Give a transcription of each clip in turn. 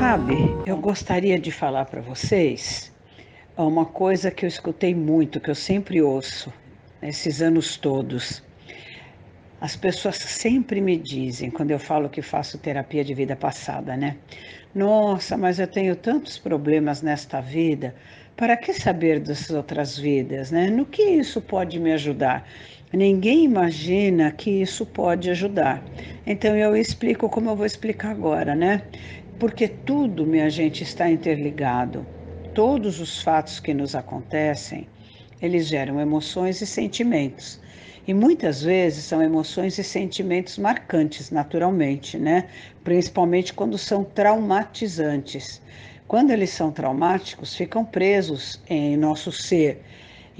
Sabe, eu gostaria de falar para vocês uma coisa que eu escutei muito, que eu sempre ouço nesses anos todos. As pessoas sempre me dizem, quando eu falo que faço terapia de vida passada, né? Nossa, mas eu tenho tantos problemas nesta vida, para que saber dessas outras vidas, né? No que isso pode me ajudar? Ninguém imagina que isso pode ajudar. Então eu explico como eu vou explicar agora, né? Porque tudo, minha gente, está interligado. Todos os fatos que nos acontecem, eles geram emoções e sentimentos. E muitas vezes são emoções e sentimentos marcantes, naturalmente, né? Principalmente quando são traumatizantes. Quando eles são traumáticos, ficam presos em nosso ser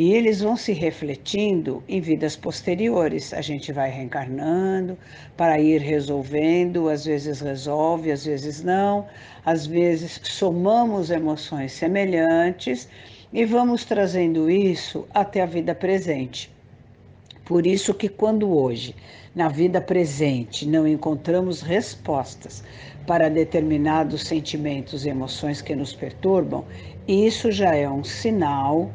e eles vão se refletindo em vidas posteriores. A gente vai reencarnando para ir resolvendo, às vezes resolve, às vezes não, às vezes somamos emoções semelhantes e vamos trazendo isso até a vida presente. Por isso que quando hoje, na vida presente, não encontramos respostas para determinados sentimentos e emoções que nos perturbam, isso já é um sinal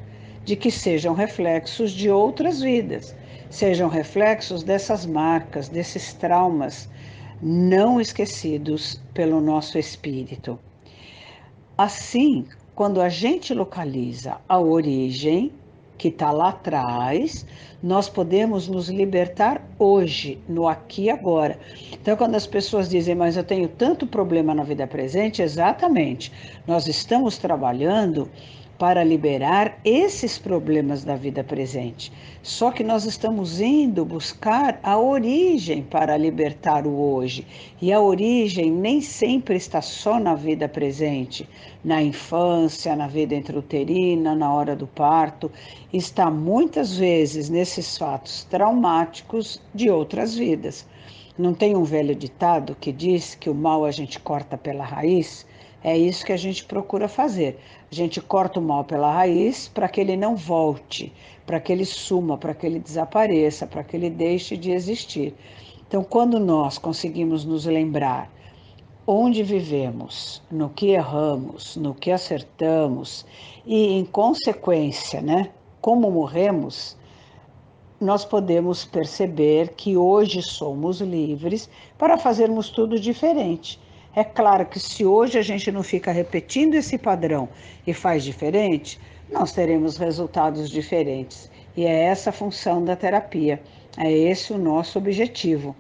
de que sejam reflexos de outras vidas, sejam reflexos dessas marcas, desses traumas não esquecidos pelo nosso espírito. Assim, quando a gente localiza a origem, que está lá atrás, nós podemos nos libertar hoje, no aqui e agora. Então, quando as pessoas dizem, mas eu tenho tanto problema na vida presente, exatamente, nós estamos trabalhando para liberar esses problemas da vida presente. Só que nós estamos indo buscar a origem para libertar o hoje. E a origem nem sempre está só na vida presente, na infância, na vida intrauterina, na hora do parto. Está muitas vezes nesses fatos traumáticos de outras vidas. Não tem um velho ditado que diz que o mal a gente corta pela raiz? É isso que a gente procura fazer. A gente corta o mal pela raiz para que ele não volte, para que ele suma, para que ele desapareça, para que ele deixe de existir. Então, quando nós conseguimos nos lembrar onde vivemos, no que erramos, no que acertamos e, em consequência, né, como morremos, nós podemos perceber que hoje somos livres para fazermos tudo diferente. É claro que se hoje a gente não fica repetindo esse padrão e faz diferente, nós teremos resultados diferentes. E é essa a função da terapia, é esse o nosso objetivo.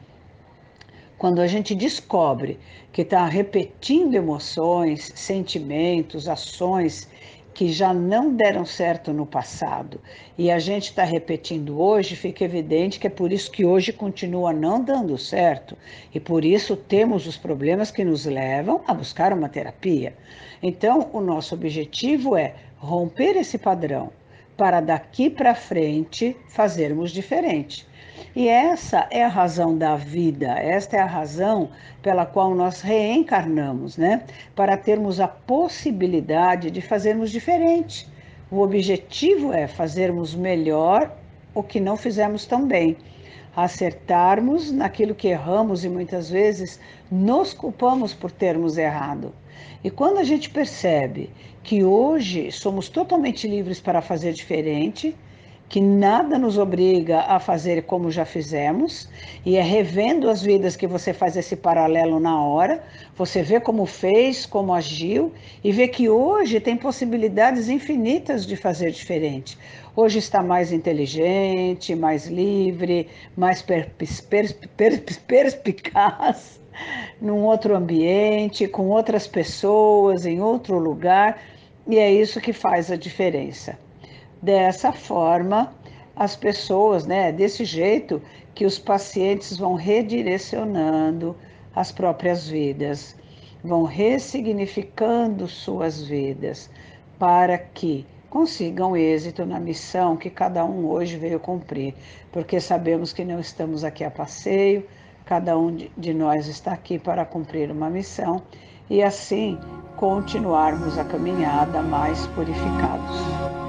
Quando a gente descobre que está repetindo emoções, sentimentos, ações que já não deram certo no passado e a gente está repetindo hoje, fica evidente que é por isso que hoje continua não dando certo e por isso temos os problemas que nos levam a buscar uma terapia. Então, o nosso objetivo é romper esse padrão para daqui para frente fazermos diferente. E essa é a razão da vida, esta é a razão pela qual nós reencarnamos, né? Para termos a possibilidade de fazermos diferente. O objetivo é fazermos melhor o que não fizemos tão bem, acertarmos naquilo que erramos e muitas vezes nos culpamos por termos errado. E quando a gente percebe que hoje somos totalmente livres para fazer diferente, que nada nos obriga a fazer como já fizemos, e é revendo as vidas que você faz esse paralelo na hora, você vê como fez, como agiu, e vê que hoje tem possibilidades infinitas de fazer diferente. Hoje está mais inteligente, mais livre, mais perspicaz, num outro ambiente, com outras pessoas, em outro lugar, e é isso que faz a diferença. Dessa forma, as pessoas, né, desse jeito que os pacientes vão redirecionando as próprias vidas, vão ressignificando suas vidas para que consigam êxito na missão que cada um hoje veio cumprir, porque sabemos que não estamos aqui a passeio, cada um de nós está aqui para cumprir uma missão e assim continuarmos a caminhada mais purificados.